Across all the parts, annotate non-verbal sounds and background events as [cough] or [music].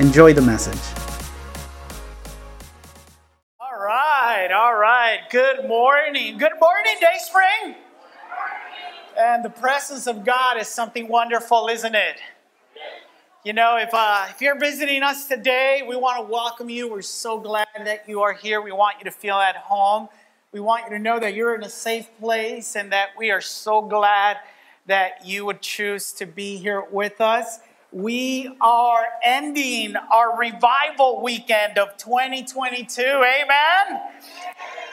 Enjoy the message. All right, all right. Good morning. Good morning, Dayspring. And the presence of God is something wonderful, isn't it? You know, if, uh, if you're visiting us today, we want to welcome you. We're so glad that you are here. We want you to feel at home. We want you to know that you're in a safe place and that we are so glad that you would choose to be here with us. We are ending our revival weekend of 2022. Amen.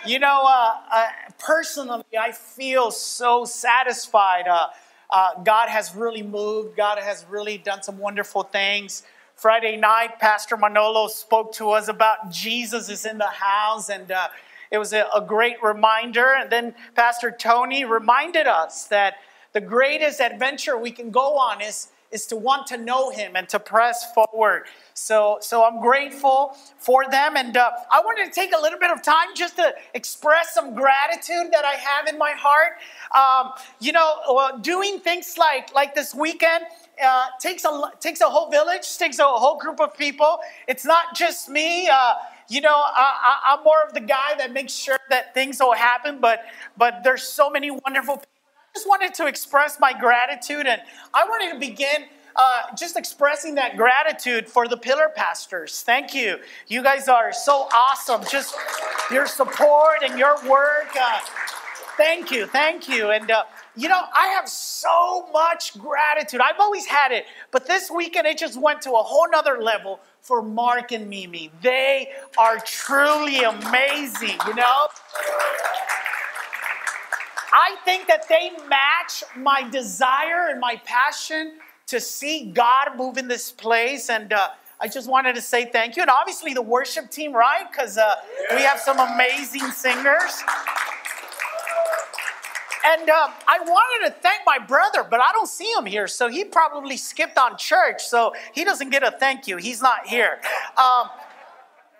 You know, uh, uh, personally, I feel so satisfied. Uh, uh, God has really moved. God has really done some wonderful things. Friday night, Pastor Manolo spoke to us about Jesus is in the house, and uh, it was a, a great reminder. And then Pastor Tony reminded us that the greatest adventure we can go on is is to want to know him and to press forward. So, so I'm grateful for them. And uh, I wanted to take a little bit of time just to express some gratitude that I have in my heart. Um, you know, doing things like, like this weekend, uh, takes a takes a whole village, takes a whole group of people. It's not just me. Uh, you know, I, am more of the guy that makes sure that things will happen. But but there's so many wonderful people just wanted to express my gratitude, and I wanted to begin uh, just expressing that gratitude for the pillar pastors. Thank you. You guys are so awesome. Just your support and your work. Uh, thank you. Thank you. And, uh, you know, I have so much gratitude. I've always had it, but this weekend it just went to a whole nother level for Mark and Mimi. They are truly amazing, you know? I think that they match my desire and my passion to see God move in this place. And uh, I just wanted to say thank you. And obviously, the worship team, right? Because uh, we have some amazing singers. And um, I wanted to thank my brother, but I don't see him here. So he probably skipped on church. So he doesn't get a thank you. He's not here. Um,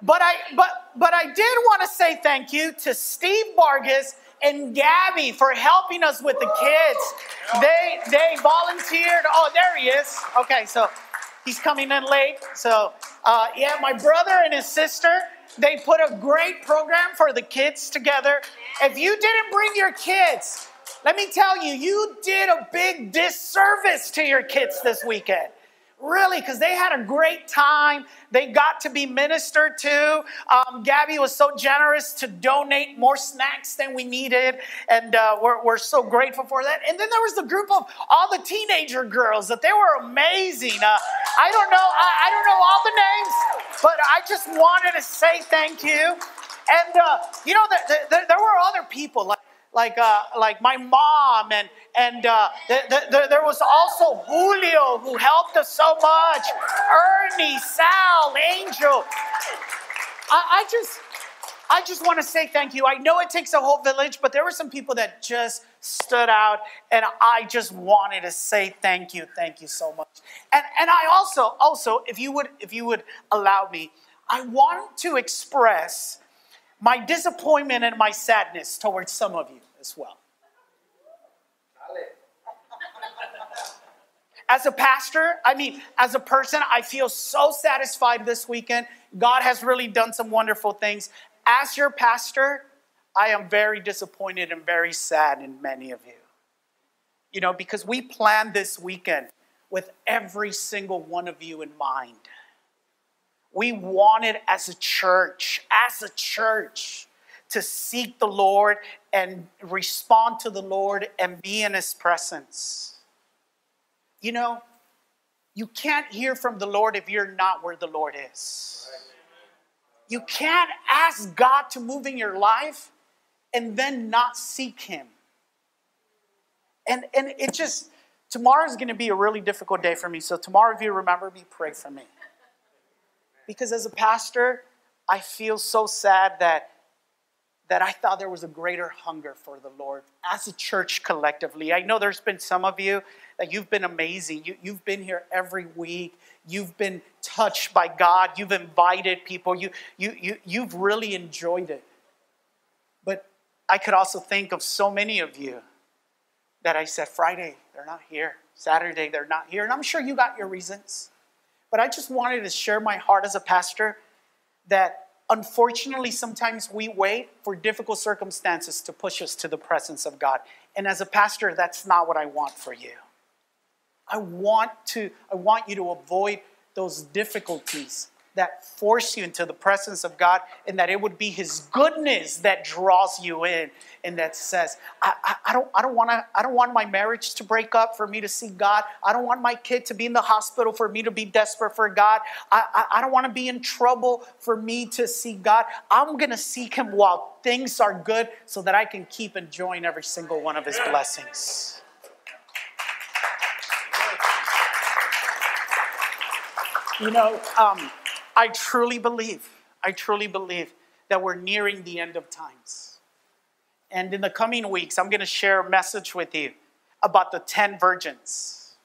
but I but but I did want to say thank you to Steve Vargas and Gabby for helping us with the kids. They they volunteered. Oh, there he is. Okay, so he's coming in late. So uh, yeah, my brother and his sister they put a great program for the kids together. If you didn't bring your kids, let me tell you, you did a big disservice to your kids this weekend. Really, because they had a great time. They got to be ministered to. Um, Gabby was so generous to donate more snacks than we needed, and uh, we're, we're so grateful for that. And then there was the group of all the teenager girls that they were amazing. Uh, I don't know, I, I, don't know all the names, but I just wanted to say thank you. And uh, you know, the, the, the, there were other people like like uh, like my mom and and uh, the, the, there was also Julio who helped us so much. Ernie, Sal, Angel. I, I just I just want to say thank you. I know it takes a whole village, but there were some people that just stood out, and I just wanted to say thank you, thank you so much. And and I also also if you would if you would allow me, I want to express my disappointment and my sadness towards some of you as well. As a pastor, I mean, as a person, I feel so satisfied this weekend. God has really done some wonderful things. As your pastor, I am very disappointed and very sad in many of you. You know, because we planned this weekend with every single one of you in mind. We wanted as a church, as a church, to seek the Lord and respond to the Lord and be in His presence. You know, you can't hear from the Lord if you're not where the Lord is. You can't ask God to move in your life and then not seek Him. And, and it just, tomorrow is going to be a really difficult day for me. So, tomorrow, if you remember me, pray for me. Because as a pastor, I feel so sad that that I thought there was a greater hunger for the Lord as a church collectively. I know there's been some of you that you've been amazing. You, you've been here every week. You've been touched by God. You've invited people. You, you, you, you've really enjoyed it. But I could also think of so many of you that I said, Friday, they're not here. Saturday, they're not here. And I'm sure you got your reasons. But I just wanted to share my heart as a pastor that unfortunately sometimes we wait for difficult circumstances to push us to the presence of God. And as a pastor, that's not what I want for you. I want to I want you to avoid those difficulties that force you into the presence of God and that it would be his goodness that draws you in and that says, I, I, I don't, I don't want to, I don't want my marriage to break up for me to see God. I don't want my kid to be in the hospital for me to be desperate for God. I, I, I don't want to be in trouble for me to see God. I'm going to seek him while things are good so that I can keep enjoying every single one of his blessings. You know, um, I truly believe, I truly believe that we're nearing the end of times. And in the coming weeks, I'm going to share a message with you about the 10 virgins.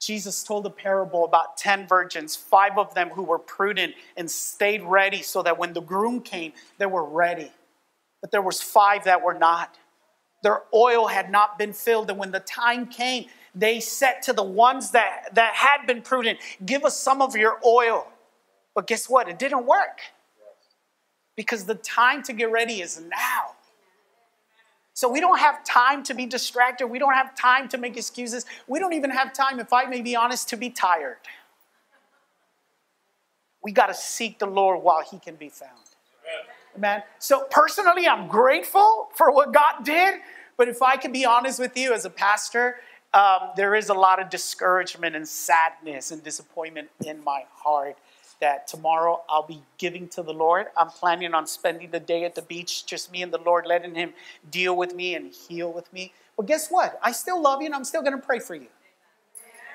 Jesus told a parable about 10 virgins, five of them who were prudent and stayed ready so that when the groom came, they were ready. But there was five that were not. Their oil had not been filled and when the time came, they said to the ones that, that had been prudent, Give us some of your oil. But guess what? It didn't work. Because the time to get ready is now. So we don't have time to be distracted. We don't have time to make excuses. We don't even have time, if I may be honest, to be tired. We got to seek the Lord while he can be found. Amen. So personally, I'm grateful for what God did. But if I can be honest with you as a pastor, um, there is a lot of discouragement and sadness and disappointment in my heart that tomorrow I'll be giving to the Lord. I'm planning on spending the day at the beach, just me and the Lord, letting Him deal with me and heal with me. But guess what? I still love you and I'm still going to pray for you.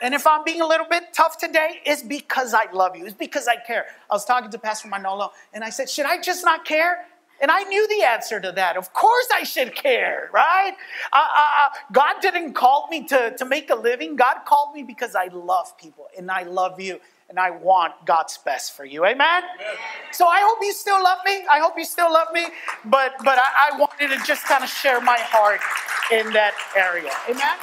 And if I'm being a little bit tough today, it's because I love you. It's because I care. I was talking to Pastor Manolo and I said, Should I just not care? And I knew the answer to that. Of course, I should care, right? Uh, uh, uh, God didn't call me to, to make a living. God called me because I love people and I love you and I want God's best for you. Amen? Amen. So I hope you still love me. I hope you still love me. But but I, I wanted to just kind of share my heart in that area. Amen.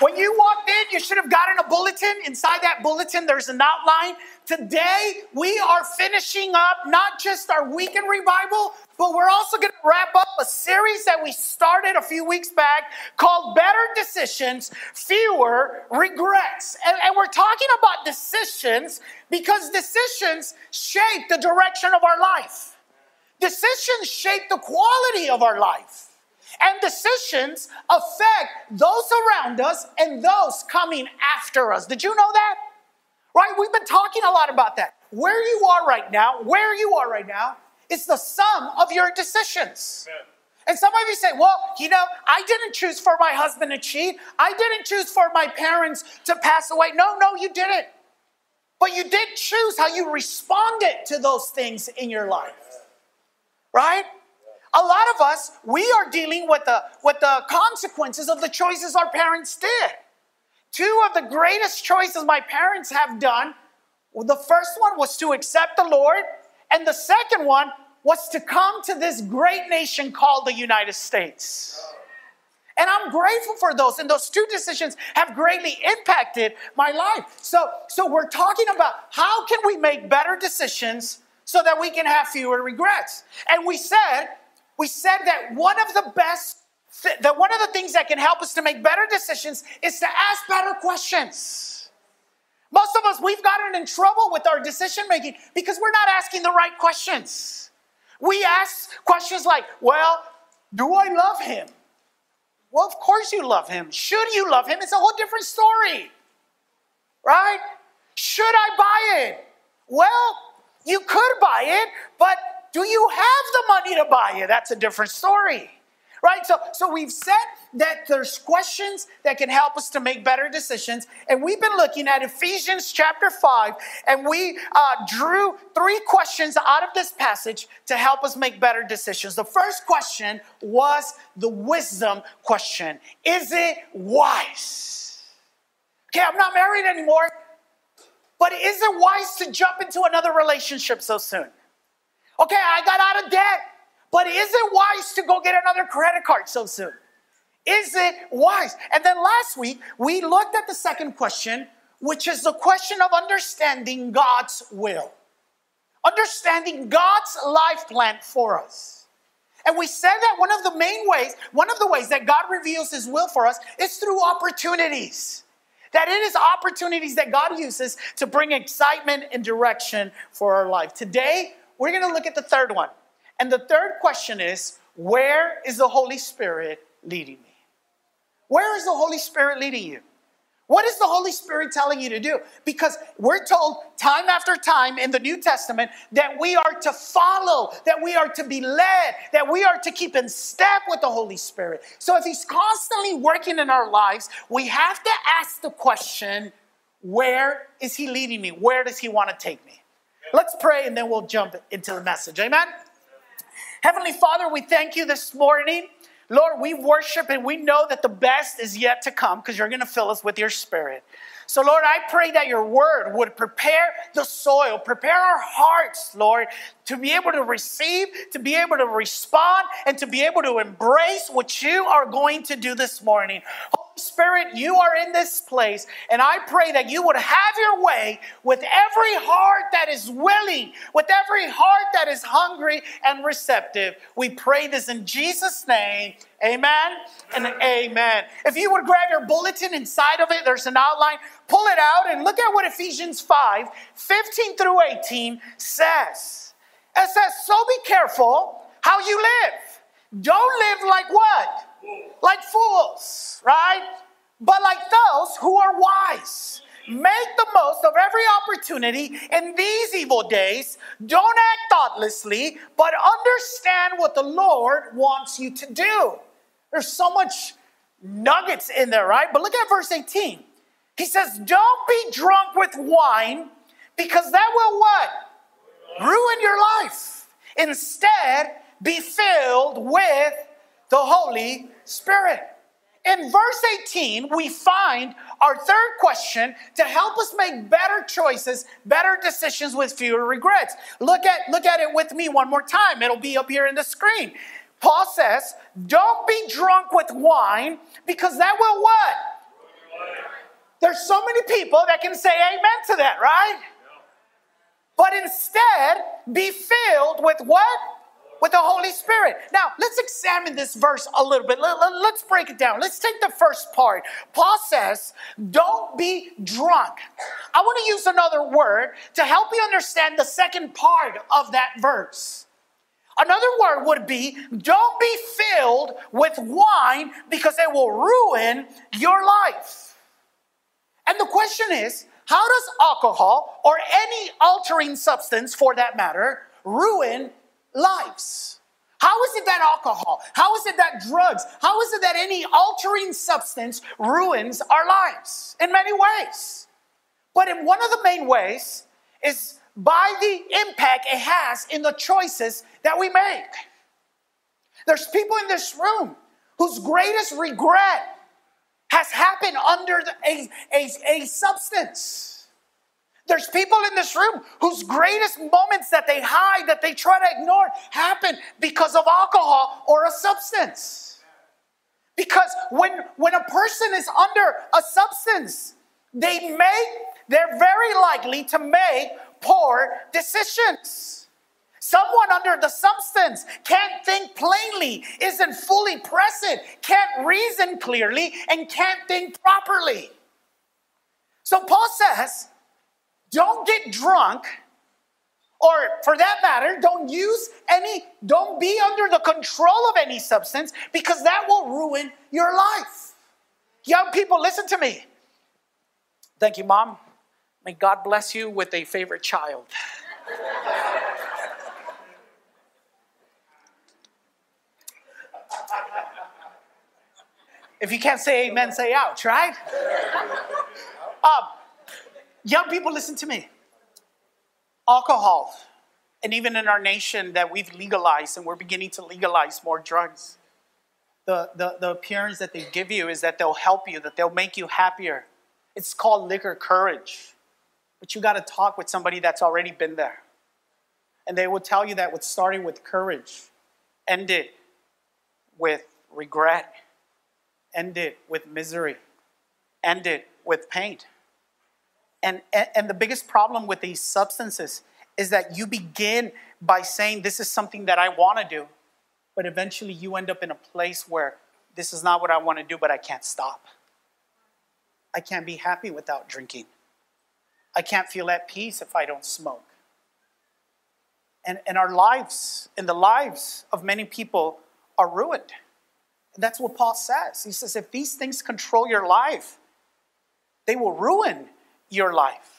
When you walked in, you should have gotten a bulletin. Inside that bulletin, there's an outline. Today, we are finishing up not just our weekend revival, but we're also going to wrap up a series that we started a few weeks back called Better Decisions, Fewer Regrets. And, and we're talking about decisions because decisions shape the direction of our life, decisions shape the quality of our life. And decisions affect those around us and those coming after us. Did you know that? Right? We've been talking a lot about that. Where you are right now, where you are right now, is the sum of your decisions. Amen. And some of you say, well, you know, I didn't choose for my husband to cheat. I didn't choose for my parents to pass away. No, no, you didn't. But you did choose how you responded to those things in your life. Right? A lot of us, we are dealing with the, with the consequences of the choices our parents did. Two of the greatest choices my parents have done well, the first one was to accept the Lord, and the second one was to come to this great nation called the United States. And I'm grateful for those. And those two decisions have greatly impacted my life. So, so we're talking about how can we make better decisions so that we can have fewer regrets. And we said we said that one of the best, th- that one of the things that can help us to make better decisions is to ask better questions. Most of us, we've gotten in trouble with our decision making because we're not asking the right questions. We ask questions like, well, do I love him? Well, of course you love him. Should you love him? It's a whole different story, right? Should I buy it? Well, you could buy it, but do you have the money to buy it? That's a different story. Right? So, so we've said that there's questions that can help us to make better decisions. And we've been looking at Ephesians chapter 5, and we uh, drew three questions out of this passage to help us make better decisions. The first question was the wisdom question Is it wise? Okay, I'm not married anymore, but is it wise to jump into another relationship so soon? Okay, I got out of debt. But is it wise to go get another credit card so soon? Is it wise? And then last week, we looked at the second question, which is the question of understanding God's will, understanding God's life plan for us. And we said that one of the main ways, one of the ways that God reveals his will for us is through opportunities. That it is opportunities that God uses to bring excitement and direction for our life. Today, we're going to look at the third one and the third question is where is the Holy Spirit leading me? Where is the Holy Spirit leading you? What is the Holy Spirit telling you to do? Because we're told time after time in the New Testament that we are to follow, that we are to be led, that we are to keep in step with the Holy Spirit. So if He's constantly working in our lives, we have to ask the question where is He leading me? Where does He want to take me? Let's pray and then we'll jump into the message. Amen? Heavenly Father, we thank you this morning. Lord, we worship and we know that the best is yet to come because you're going to fill us with your spirit. So, Lord, I pray that your word would prepare the soil, prepare our hearts, Lord, to be able to receive, to be able to respond, and to be able to embrace what you are going to do this morning. Spirit, you are in this place, and I pray that you would have your way with every heart that is willing, with every heart that is hungry and receptive. We pray this in Jesus' name. Amen and amen. If you would grab your bulletin inside of it, there's an outline. Pull it out and look at what Ephesians 5 15 through 18 says. It says, So be careful how you live. Don't live like what? Like fools, right? But like those who are wise. Make the most of every opportunity in these evil days. Don't act thoughtlessly, but understand what the Lord wants you to do. There's so much nuggets in there, right? But look at verse 18. He says, Don't be drunk with wine because that will what? Ruin your life. Instead, be filled with the Holy Spirit. In verse 18, we find our third question to help us make better choices, better decisions with fewer regrets. Look at, look at it with me one more time. It'll be up here in the screen. Paul says, Don't be drunk with wine because that will what? There's so many people that can say amen to that, right? But instead, be filled with what? With the Holy Spirit. Now, let's examine this verse a little bit. Let, us break it down. Let's take the first part. Paul says, Don't be drunk. I want to use another word to help you understand the second part of that verse. Another word would be don't be filled with wine because it will ruin your life. And the question is how does alcohol or any altering substance for that matter ruin lives. How is it that alcohol, how is it that drugs, how is it that any altering substance ruins our lives? In many ways. But in one of the main ways is by the impact it has in the choices that we make. There's people in this room whose greatest regret has happened under a, a, a substance. There's people in this room whose greatest moments that they hide, that they try to ignore, happen because of alcohol or a substance. Because when, when a person is under a substance, they make, they're very likely to make poor decisions. Someone under the substance can't think plainly, isn't fully present, can't reason clearly, and can't think properly. So Paul says, don't get drunk, or for that matter, don't use any, don't be under the control of any substance because that will ruin your life. Young people, listen to me. Thank you, Mom. May God bless you with a favorite child. If you can't say amen, say ouch, right? um, young people, listen to me. Alcohol, and even in our nation that we've legalized and we're beginning to legalize more drugs, the, the, the appearance that they give you is that they'll help you, that they'll make you happier. It's called liquor courage. But you got to talk with somebody that's already been there. And they will tell you that with starting with courage, end it with regret, end it with misery, end it with pain. And, and the biggest problem with these substances is that you begin by saying, This is something that I want to do, but eventually you end up in a place where this is not what I want to do, but I can't stop. I can't be happy without drinking. I can't feel at peace if I don't smoke. And, and our lives, and the lives of many people, are ruined. And that's what Paul says. He says, if these things control your life, they will ruin your life.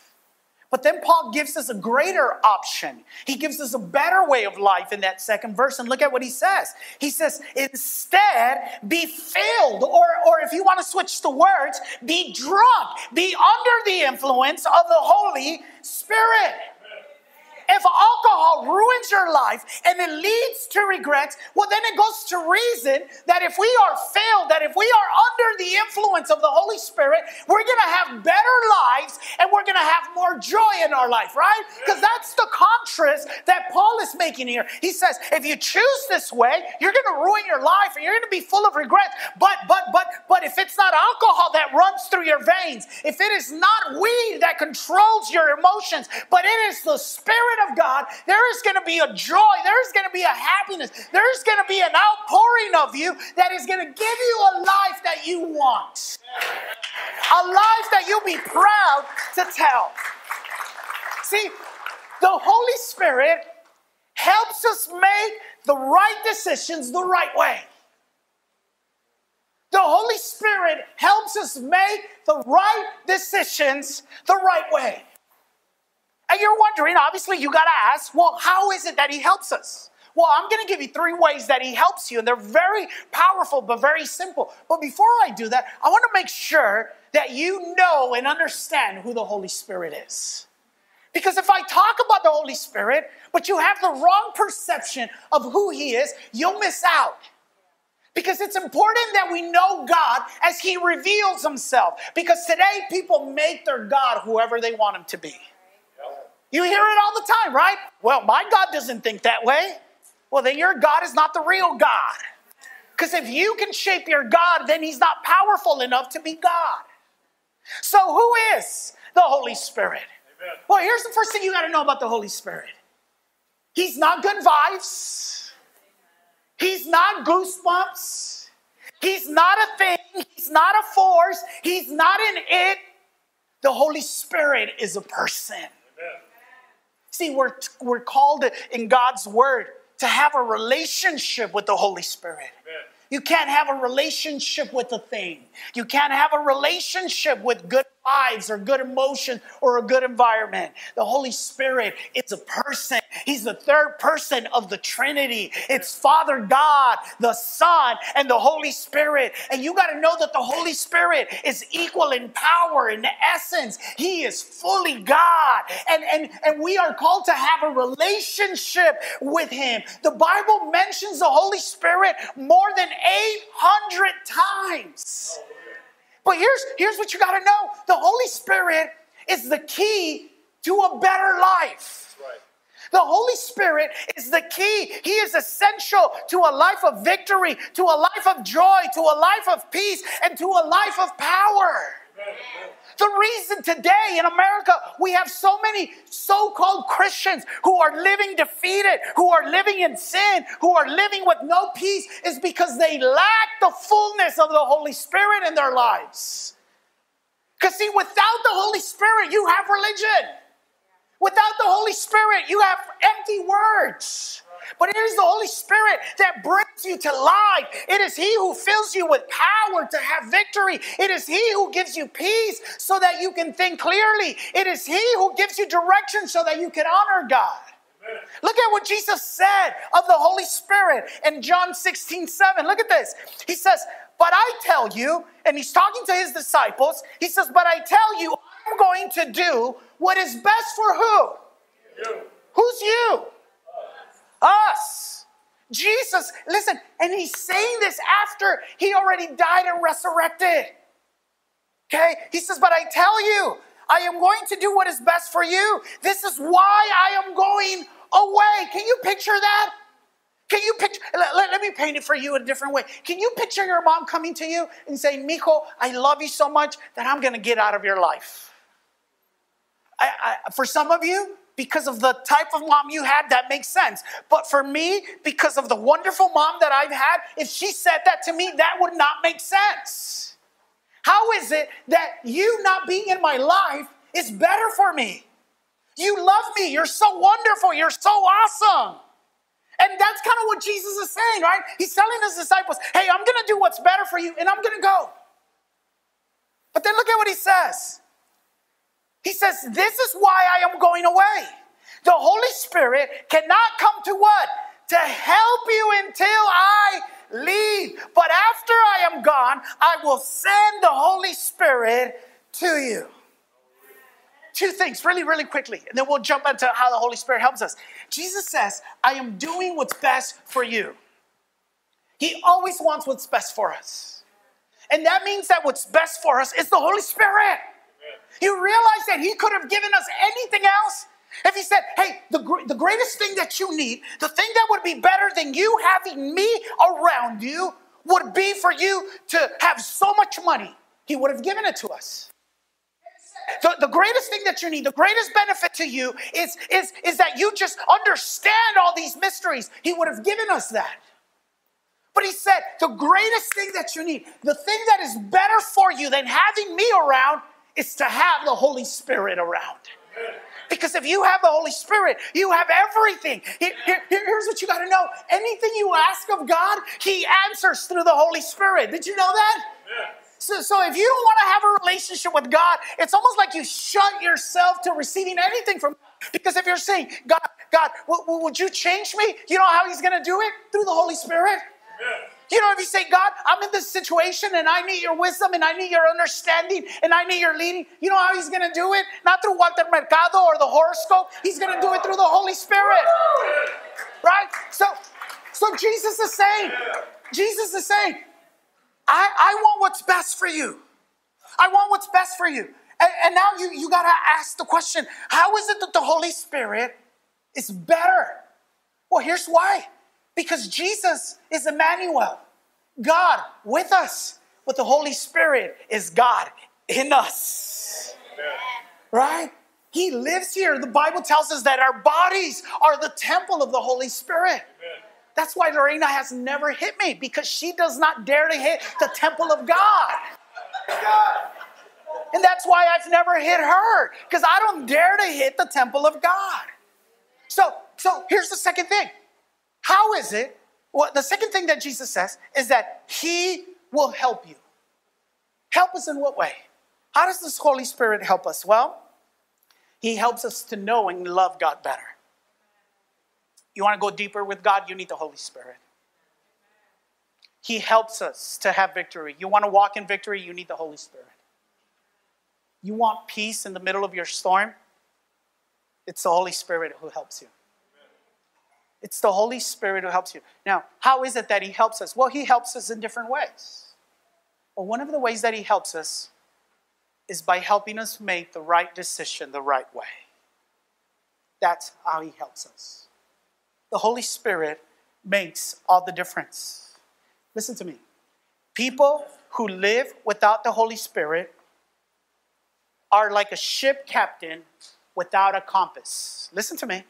But then Paul gives us a greater option. He gives us a better way of life in that second verse. And look at what he says. He says, instead, be filled, or, or if you want to switch the words, be drunk, be under the influence of the Holy Spirit. If alcohol ruins your life and it leads to regrets, well, then it goes to reason that if we are failed, that if we are under the influence of the Holy Spirit, we're going to have better lives and we're going to have more joy in our life, right? Because that's the contrast that Paul is making here. He says, if you choose this way, you're going to ruin your life and you're going to be full of regrets. But, but, but, but if it's not alcohol that runs through your veins, if it is not weed that controls your emotions, but it is the Spirit of God, there is going to be a joy, there is going to be a happiness, there is going to be an outpouring of you that is going to give you a life that you want, a life that you'll be proud to tell. See, the Holy Spirit helps us make the right decisions the right way. The Holy Spirit helps us make the right decisions the right way. And you're wondering, obviously, you got to ask, well, how is it that He helps us? Well, I'm going to give you three ways that He helps you, and they're very powerful but very simple. But before I do that, I want to make sure that you know and understand who the Holy Spirit is. Because if I talk about the Holy Spirit, but you have the wrong perception of who He is, you'll miss out. Because it's important that we know God as He reveals Himself. Because today, people make their God whoever they want Him to be. You hear it all the time, right? Well, my God doesn't think that way. Well, then your God is not the real God. Because if you can shape your God, then He's not powerful enough to be God. So, who is the Holy Spirit? Amen. Well, here's the first thing you got to know about the Holy Spirit He's not good vibes, He's not goosebumps, He's not a thing, He's not a force, He's not an it. The Holy Spirit is a person. See, we're, we're called in God's word to have a relationship with the Holy Spirit. Amen. You can't have a relationship with a thing. You can't have a relationship with good vibes or good emotion or a good environment. The Holy Spirit is a person. He's the third person of the Trinity. It's Father God, the Son, and the Holy Spirit. And you got to know that the Holy Spirit is equal in power, in essence. He is fully God. And, and, and we are called to have a relationship with Him. The Bible mentions the Holy Spirit more than 800 times. But here's, here's what you got to know the Holy Spirit is the key to a better life. Right. The Holy Spirit is the key. He is essential to a life of victory, to a life of joy, to a life of peace, and to a life of power. The reason today in America we have so many so called Christians who are living defeated, who are living in sin, who are living with no peace is because they lack the fullness of the Holy Spirit in their lives. Because, see, without the Holy Spirit, you have religion. Without the Holy Spirit, you have empty words. But it is the Holy Spirit that brings you to life. It is He who fills you with power to have victory. It is He who gives you peace so that you can think clearly. It is He who gives you direction so that you can honor God. Look at what Jesus said of the Holy Spirit in John 16, 7. Look at this. He says, But I tell you, and he's talking to his disciples, he says, But I tell you, I'm going to do what is best for who? You. Who's you? Us. Jesus, listen, and he's saying this after he already died and resurrected. Okay? He says, But I tell you, I am going to do what is best for you. This is why I am going away. Can you picture that? Can you picture? Let, let, let, me paint it for you a different way. Can you picture your mom coming to you and saying, Mijo, I love you so much that I'm going to get out of your life? I, I, for some of you, because of the type of mom you had, that makes sense. But for me, because of the wonderful mom that I've had, if she said that to me, that would not make sense. How is it that you not being in my life is better for me? You love me. You're so wonderful. You're so awesome. And that's kind of what Jesus is saying, right? He's telling his disciples, hey, I'm going to do what's better for you and I'm going to go. But then look at what he says. He says, This is why I am going away. The Holy Spirit cannot come to what? To help you until I leave. But after I am gone, I will send the Holy Spirit to you. Two things, really, really quickly, and then we'll jump into how the Holy Spirit helps us. Jesus says, I am doing what's best for you. He always wants what's best for us. And that means that what's best for us is the Holy Spirit. You realize that He could have given us anything else? If He said, hey, the, the greatest thing that you need, the thing that would be better than you having me around you, would be for you to have so much money, He would have given it to us. The, the greatest thing that you need, the greatest benefit to you is, is, is that you just understand all these mysteries. He would have given us that. But he said, the greatest thing that you need, the thing that is better for you than having me around, is to have the Holy Spirit around. Because if you have the Holy Spirit, you have everything. Here, here, here's what you got to know anything you ask of God, He answers through the Holy Spirit. Did you know that? So, so if you don't want to have a relationship with God, it's almost like you shut yourself to receiving anything from God. Because if you're saying, God, God, w- would you change me? You know how He's going to do it? Through the Holy Spirit. Yeah. You know, if you say, God, I'm in this situation and I need your wisdom and I need your understanding and I need your leading, you know how he's going to do it? Not through Walter Mercado or the horoscope. He's going to do it through the Holy Spirit. Right? So, so Jesus is saying, Jesus is saying, I, I want what's best for you. I want what's best for you. And, and now you, you got to ask the question how is it that the Holy Spirit is better? Well, here's why because Jesus is Emmanuel, God with us, but the Holy Spirit is God in us. Right? He lives here. The Bible tells us that our bodies are the temple of the Holy Spirit. That's why Lorena has never hit me because she does not dare to hit the temple of God. God. And that's why I've never hit her because I don't dare to hit the temple of God. So, so here's the second thing how is it? Well, the second thing that Jesus says is that He will help you. Help us in what way? How does this Holy Spirit help us? Well, He helps us to know and love God better. You want to go deeper with God? You need the Holy Spirit. He helps us to have victory. You want to walk in victory? You need the Holy Spirit. You want peace in the middle of your storm? It's the Holy Spirit who helps you. It's the Holy Spirit who helps you. Now, how is it that He helps us? Well, He helps us in different ways. Well, one of the ways that He helps us is by helping us make the right decision the right way. That's how He helps us. The Holy Spirit makes all the difference. Listen to me. People who live without the Holy Spirit are like a ship captain without a compass. Listen to me.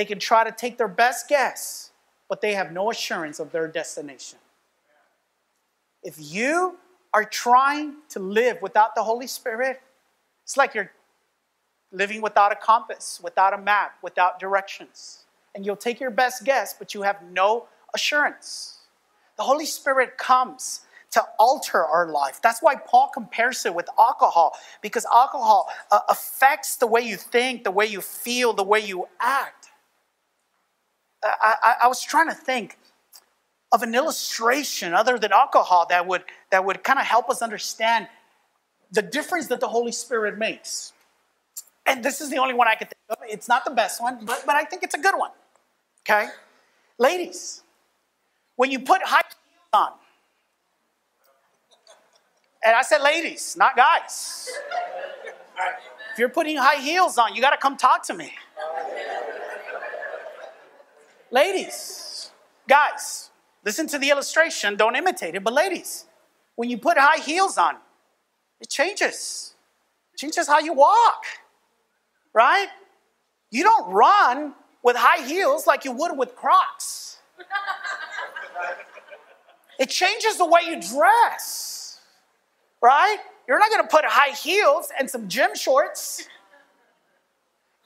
They can try to take their best guess, but they have no assurance of their destination. If you are trying to live without the Holy Spirit, it's like you're living without a compass, without a map, without directions. And you'll take your best guess, but you have no assurance. The Holy Spirit comes to alter our life. That's why Paul compares it with alcohol, because alcohol uh, affects the way you think, the way you feel, the way you act. I, I, was trying to think of an illustration other than alcohol that would, that would kind of help us understand the difference that the Holy Spirit makes. And this is the only one I can think of. It's not the best one, but, but I think it's a good one. Okay? Ladies, when you put high heels on, and I said ladies, not guys. If you're putting high heels on, you got to come talk to me. Ladies, guys, listen to the illustration. Don't imitate it. But ladies, when you put high heels on, it changes. It changes how you walk, right? You don't run with high heels like you would with Crocs. It changes the way you dress, right? You're not to put high heels and some gym shorts.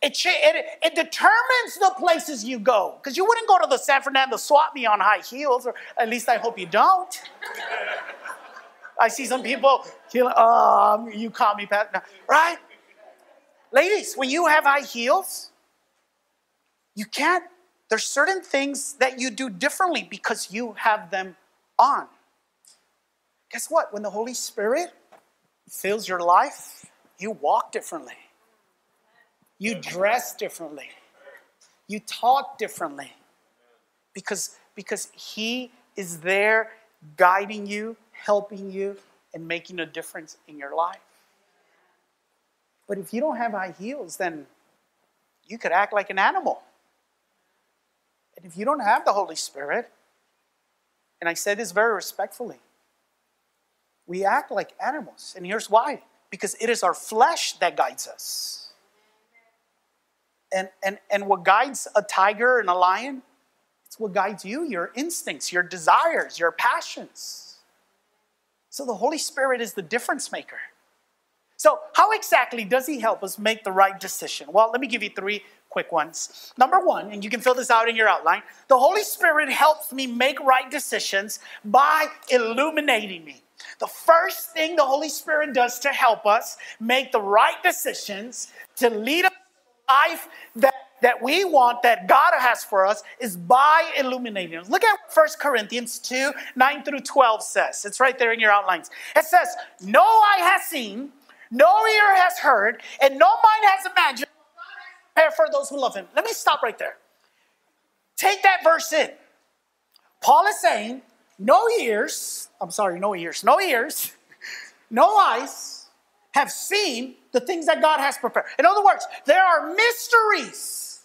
It, it, it determines the places you go. Because you wouldn't go to the San Fernando swap meet on high heels, or at least I hope you don't. I see some people feel, oh, you caught me, Pat. Right? Ladies, when you have high heels, you can't, there's certain things that you do differently because you have them on. Guess what? When the Holy Spirit fills your life, you walk differently. You dress differently. You talk differently. Because, because He is there guiding you, helping you, and making a difference in your life. But if you don't have high heels, then you could act like an animal. And if you don't have the Holy Spirit, and I say this very respectfully, we act like animals. And here's why because it is our flesh that guides us. And, and, and what guides a tiger and a lion, it's what guides you your instincts, your desires, your passions. So the Holy Spirit is the difference maker. So, how exactly does He help us make the right decision? Well, let me give you three quick ones. Number one, and you can fill this out in your outline the Holy Spirit helps me make right decisions by illuminating me. The first thing the Holy Spirit does to help us make the right decisions to lead a life that, that we want, that God has for us, is by illuminating us. Look at 1 Corinthians 2 9 through 12 says. It's right there in your outlines. It says, No eye has seen, no ear has heard, and no mind has imagined for those who love him. Let me stop right there. Take that verse in. Paul is saying, no ears, I'm sorry, no ears, no ears, [laughs] no eyes have seen the things that God has prepared. In other words, there are mysteries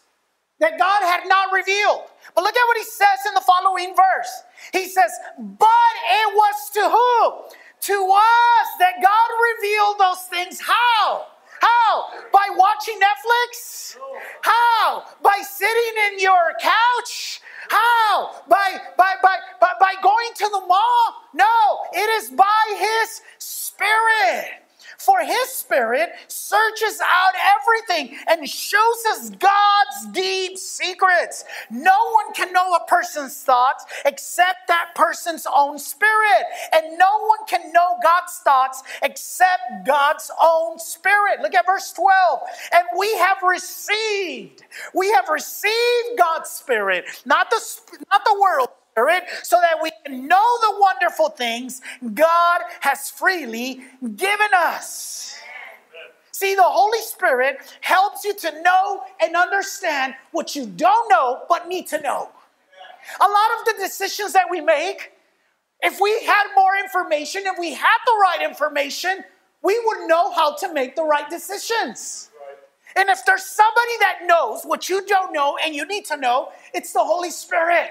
that God had not revealed. But look at what he says in the following verse. He says, But it was to who? To us that God revealed those things. How? How? By watching Netflix? How? By sitting in your couch? How? By, by, by, by, by going to the mall? No, it is by His Spirit. For his spirit searches out everything and shows us God's deep secrets. No one can know a person's thoughts except that person's own spirit. And no one can know God's thoughts except God's own spirit. Look at verse 12. And we have received, we have received God's spirit, not the, not the world Spirit so that we can know the wonderful things God has freely given us. See, the Holy Spirit helps you to know and understand what you don't know but need to know. A lot of the decisions that we make, if we had more information, if we had the right information, we would know how to make the right decisions. And if there's somebody that knows what you don't know and you need to know, it's the Holy Spirit.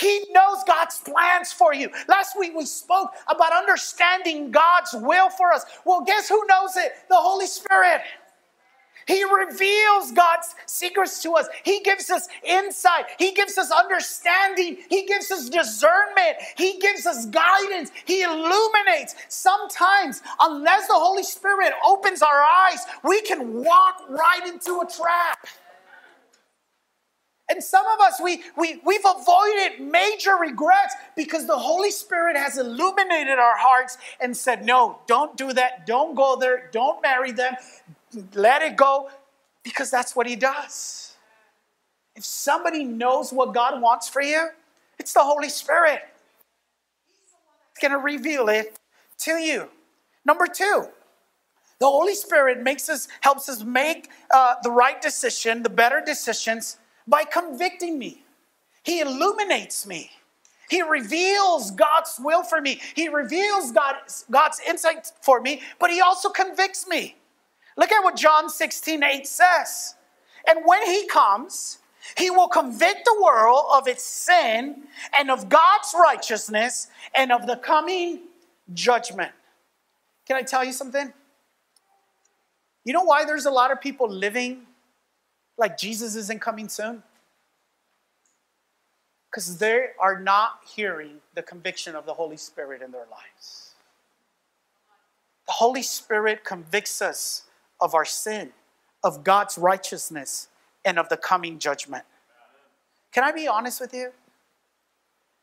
He knows God's plans for you. Last week we spoke about understanding God's will for us. Well, guess who knows it? The Holy Spirit. He reveals God's secrets to us. He gives us insight. He gives us understanding. He gives us discernment. He gives us guidance. He illuminates. Sometimes, unless the Holy Spirit opens our eyes, we can walk right into a trap. And some of us, we, we, we've avoided major regrets because the Holy Spirit has illuminated our hearts and said, no, don't do that. Don't go there. Don't marry them. Let it go because that's what He does. If somebody knows what God wants for you, It's the Holy Spirit. He's going to reveal it to you. Number two, the Holy Spirit makes us, helps us make uh, the right decision, the better decisions, by convicting me. He illuminates me. He reveals God's will for me. He reveals God's, God's insight for me, but He also convicts me. Look at what John 16, 8 says. And when He comes, He will convict the world of its sin and of God's righteousness and of the coming judgment. Can I tell you something? You know why there's a lot of people living like Jesus isn't coming soon? because they are not hearing the conviction of the Holy Spirit in their lives. The Holy Spirit convicts us of our sin, of God's righteousness, and of the coming judgment. Can I be honest with you?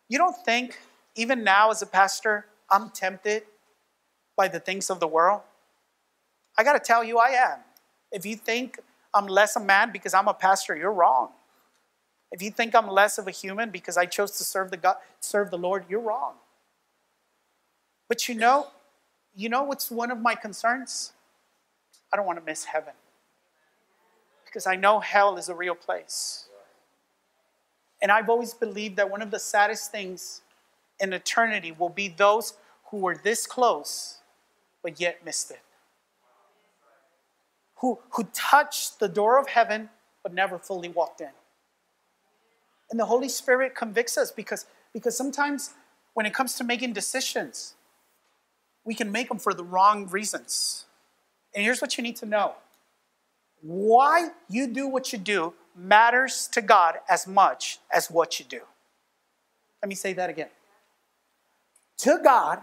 You don't think, even now as a pastor, I'm tempted by the things of the world? I got to tell you, I am. If you think I'm less a man because I'm a pastor, you're wrong. If you think I'm less of a human because I chose to serve the God, serve the Lord, you're wrong. But you know, you know what's one of my concerns? I don't want to miss heaven. Because I know hell is a real place. And I've always believed that one of the saddest things in eternity will be those who were this close but yet missed it. Who, who touched the door of heaven but never fully walked in. And the Holy Spirit convicts us because, because sometimes when it comes to making decisions, we can make them for the wrong reasons. And here's what you need to know why you do what you do matters to God as much as what you do. Let me say that again. To God,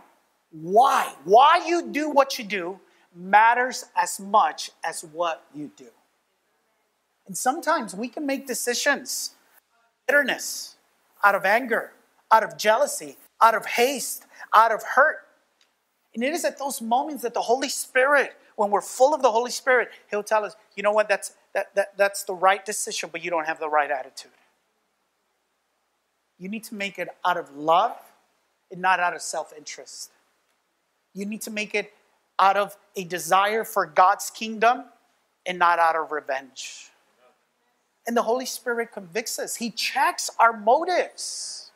why? Why you do what you do matters as much as what you do. And sometimes we can make decisions bitterness, out of anger, out of jealousy, out of haste, out of hurt. And it is at those moments that the Holy Spirit, when we're full of the Holy Spirit, He'll tell us, you know what, that's, that, that, that's the right decision, but you don't have the right attitude. You need to make it out of love and not out of self interest. You need to make it out of a desire for God's kingdom and not out of revenge. And the Holy Spirit convicts us, He checks our motives.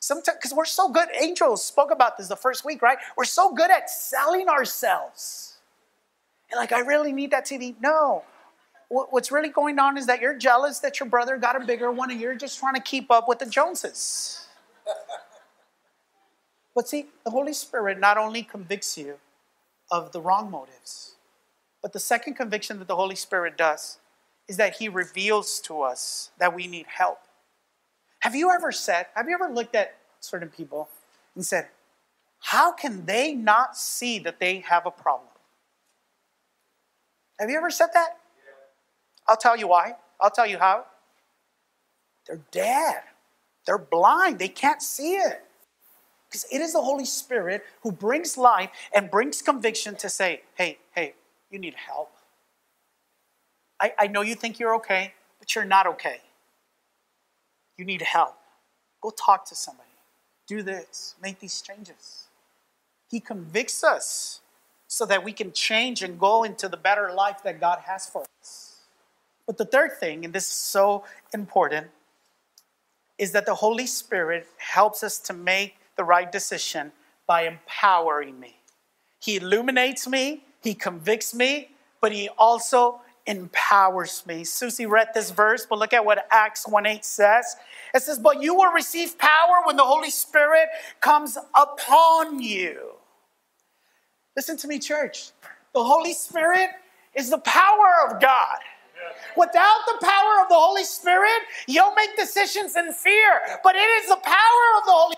Sometimes, because we're so good, angels spoke about this the first week, right? We're so good at selling ourselves. And like, I really need that TV. No. What's really going on is that you're jealous that your brother got a bigger one and you're just trying to keep up with the Joneses. [laughs] but see, the Holy Spirit not only convicts you of the wrong motives, but the second conviction that the Holy Spirit does is that He reveals to us that we need help. Have you ever said, have you ever looked at certain people and said, how can they not see that they have a problem? Have you ever said that? I'll tell you why. I'll tell you how. They're dead. They're blind. They can't see it. Because it is the Holy Spirit who brings life and brings conviction to say, hey, hey, you need help. I, I know you think you're okay, but you're not okay. You need help. Go talk to somebody. Do this. Make these changes. He convicts us so that we can change and go into the better life that God has for us. But the third thing, and this is so important, is that the Holy Spirit helps us to make the right decision by empowering me. He illuminates me, He convicts me, but He also empowers me. Susie read this verse, but look at what Acts 1 8 says. It says, But you will receive power when the Holy Spirit comes upon you. Listen to me, church. The Holy Spirit is the power of God. Without the power of the Holy Spirit, you'll make decisions in fear. But it is the power of the Holy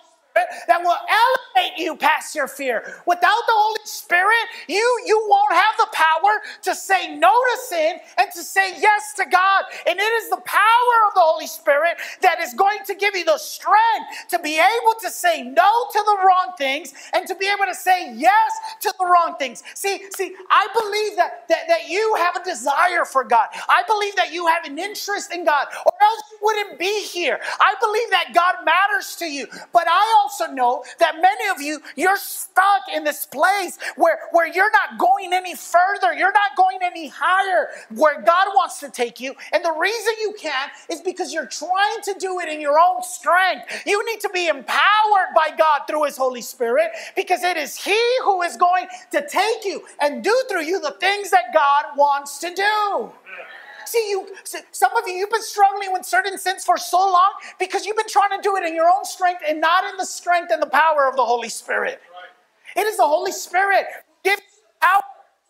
that will elevate you past your fear. Without the Holy Spirit, you, you won't have the power to say no to sin and to say yes to God. And it is the power of the Holy Spirit that is going to give you the strength to be able to say no to the wrong things and to be able to say yes to the wrong things. See, see, I believe that, that, that you have a desire for God. I believe that you have an interest in God, or else you wouldn't be here. I believe that God matters to you. But I also know that many of you, you're stuck in this place where, where you're not going any further. You're not going any higher where God wants to take you. And the reason you can't is because you're trying to do it in your own strength. You need to be empowered by God through His Holy Spirit because it is He who is going to take you and do through you the things that God wants to do. See, you, some of you, you've been struggling with certain sins for so long because you've been trying to do it in your own strength and not in the strength and the power of the Holy Spirit. It is the Holy Spirit who gives power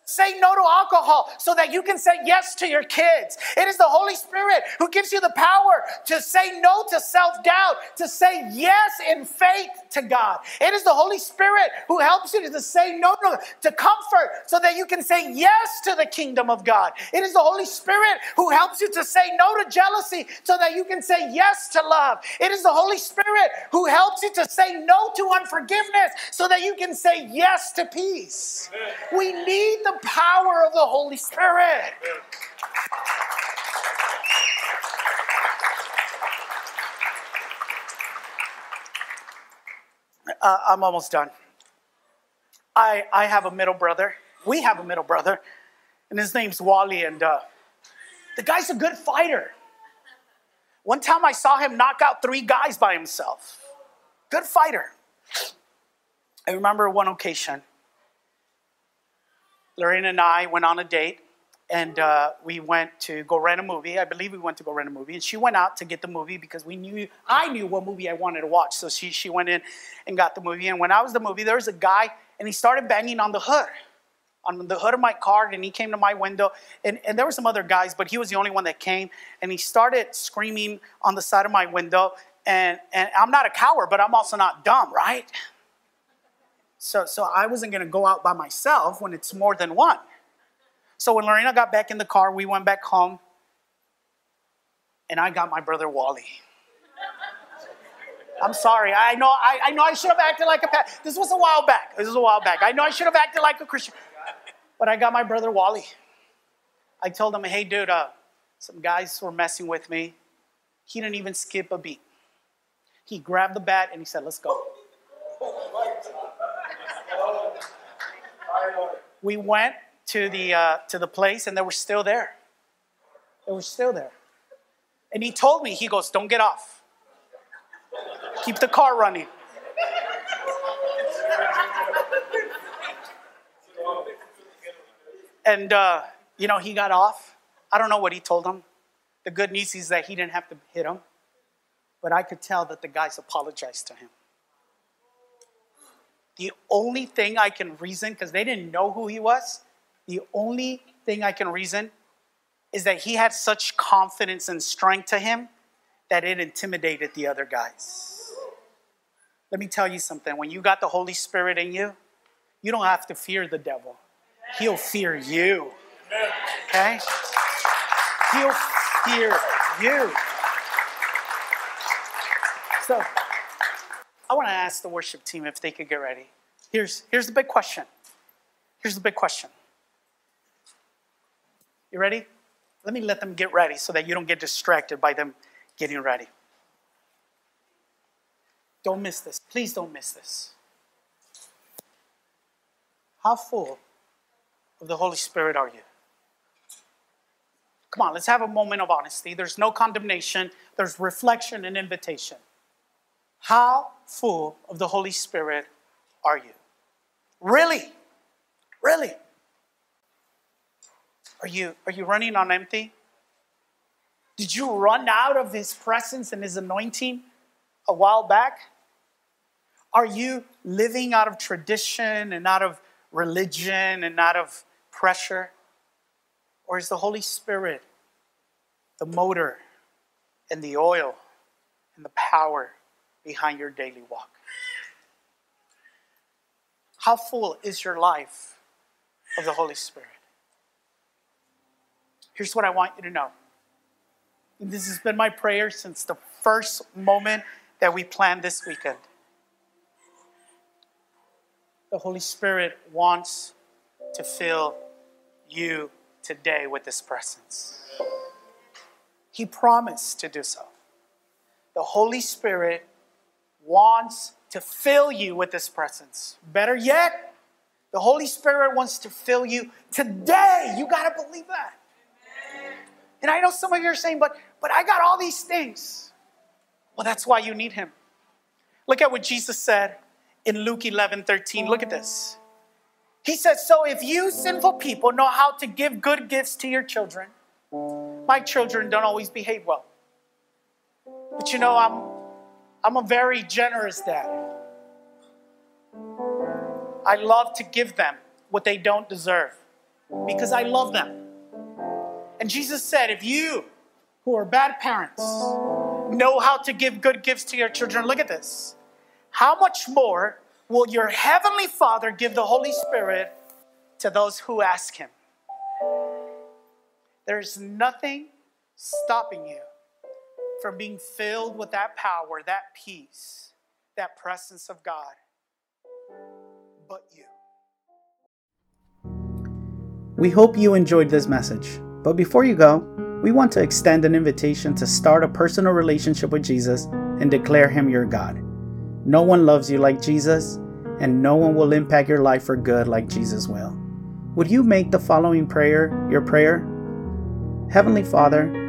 Say no to alcohol so that you can say yes to your kids. It is the Holy Spirit who gives you the power to say no to self doubt, to say yes in faith to God. It is the Holy Spirit who helps you to say no to, to comfort so that you can say yes to the kingdom of God. It is the Holy Spirit who helps you to say no to jealousy so that you can say yes to love. It is the Holy Spirit who helps you to say no to unforgiveness so that you can say yes to peace. We need the power of the Holy Spirit. Uh, I'm almost done. I, I have a middle brother. We have a middle brother, and his name's Wally, and uh, the guy's a good fighter. One time I saw him knock out three guys by himself. Good fighter. I remember one occasion Lorena and I went on a date, and uh, we went to go rent a movie. I believe we went to go rent a movie, and she went out to get the movie because we knew I knew what movie I wanted to watch. So she she went in and got the movie. And when I was the movie, there was a guy, and he started banging on the hood, on the hood of my car, and he came to my window. And, and there were some other guys, but he was the only one that came, and he started screaming on the side of my window. And and I'm not a coward, but I'm also not dumb, right? So, so I wasn't going to go out by myself when it's more than one. So when Lorena got back in the car, we went back home, and I got my brother Wally. I'm sorry. I know I, I know I should have acted like a This was a while back. This was a while back. I know I should have acted like a Christian, but I got my brother Wally. I told him, "Hey, dude, uh, some guys were messing with me." He didn't even skip a beat. He grabbed the bat and he said, "Let's go." We went to the, uh, to the place and they were still there. They were still there. And he told me, he goes, Don't get off. Keep the car running. And, uh, you know, he got off. I don't know what he told him. The good news is that he didn't have to hit him. But I could tell that the guys apologized to him. The only thing I can reason, because they didn't know who he was, the only thing I can reason is that he had such confidence and strength to him that it intimidated the other guys. Let me tell you something when you got the Holy Spirit in you, you don't have to fear the devil, he'll fear you. Okay? He'll fear you. So, I want to ask the worship team if they could get ready. Here's, here's the big question. Here's the big question. You ready? Let me let them get ready so that you don't get distracted by them getting ready. Don't miss this. Please don't miss this. How full of the Holy Spirit are you? Come on, let's have a moment of honesty. There's no condemnation, there's reflection and invitation. How full of the Holy Spirit are you? Really? Really? Are you, are you running on empty? Did you run out of His presence and His anointing a while back? Are you living out of tradition and out of religion and out of pressure? Or is the Holy Spirit the motor and the oil and the power behind your daily walk. How full is your life of the Holy Spirit? Here's what I want you to know. And This has been my prayer since the first moment that we planned this weekend. The Holy Spirit wants to fill you today with His presence. He promised to do so. The Holy Spirit wants to fill you with His presence. Better yet, the Holy Spirit wants to fill you today. You got to believe that. And I know some of you are saying, but, but I got all these things. Well, that's why you need Him. Look at what Jesus said in Luke 11 13. Look at this. He says, So if you sinful people know how to give good gifts to your children, my children don't always behave well. But you know, I'm, I'm a very generous dad. I love to give them what they don't deserve because I love them. And Jesus said, If you who are bad parents know how to give good gifts to your children, look at this. How much more will your heavenly Father give the Holy Spirit to those who ask Him? There's nothing stopping you from being filled with that power, that peace, that presence of God, but you. We hope you enjoyed this message. But before you go, we want to extend an invitation to start a personal relationship with Jesus and declare Him your God. No one loves you like Jesus, and no one will impact your life for good like Jesus will. Would you make the following prayer your prayer? Heavenly Father,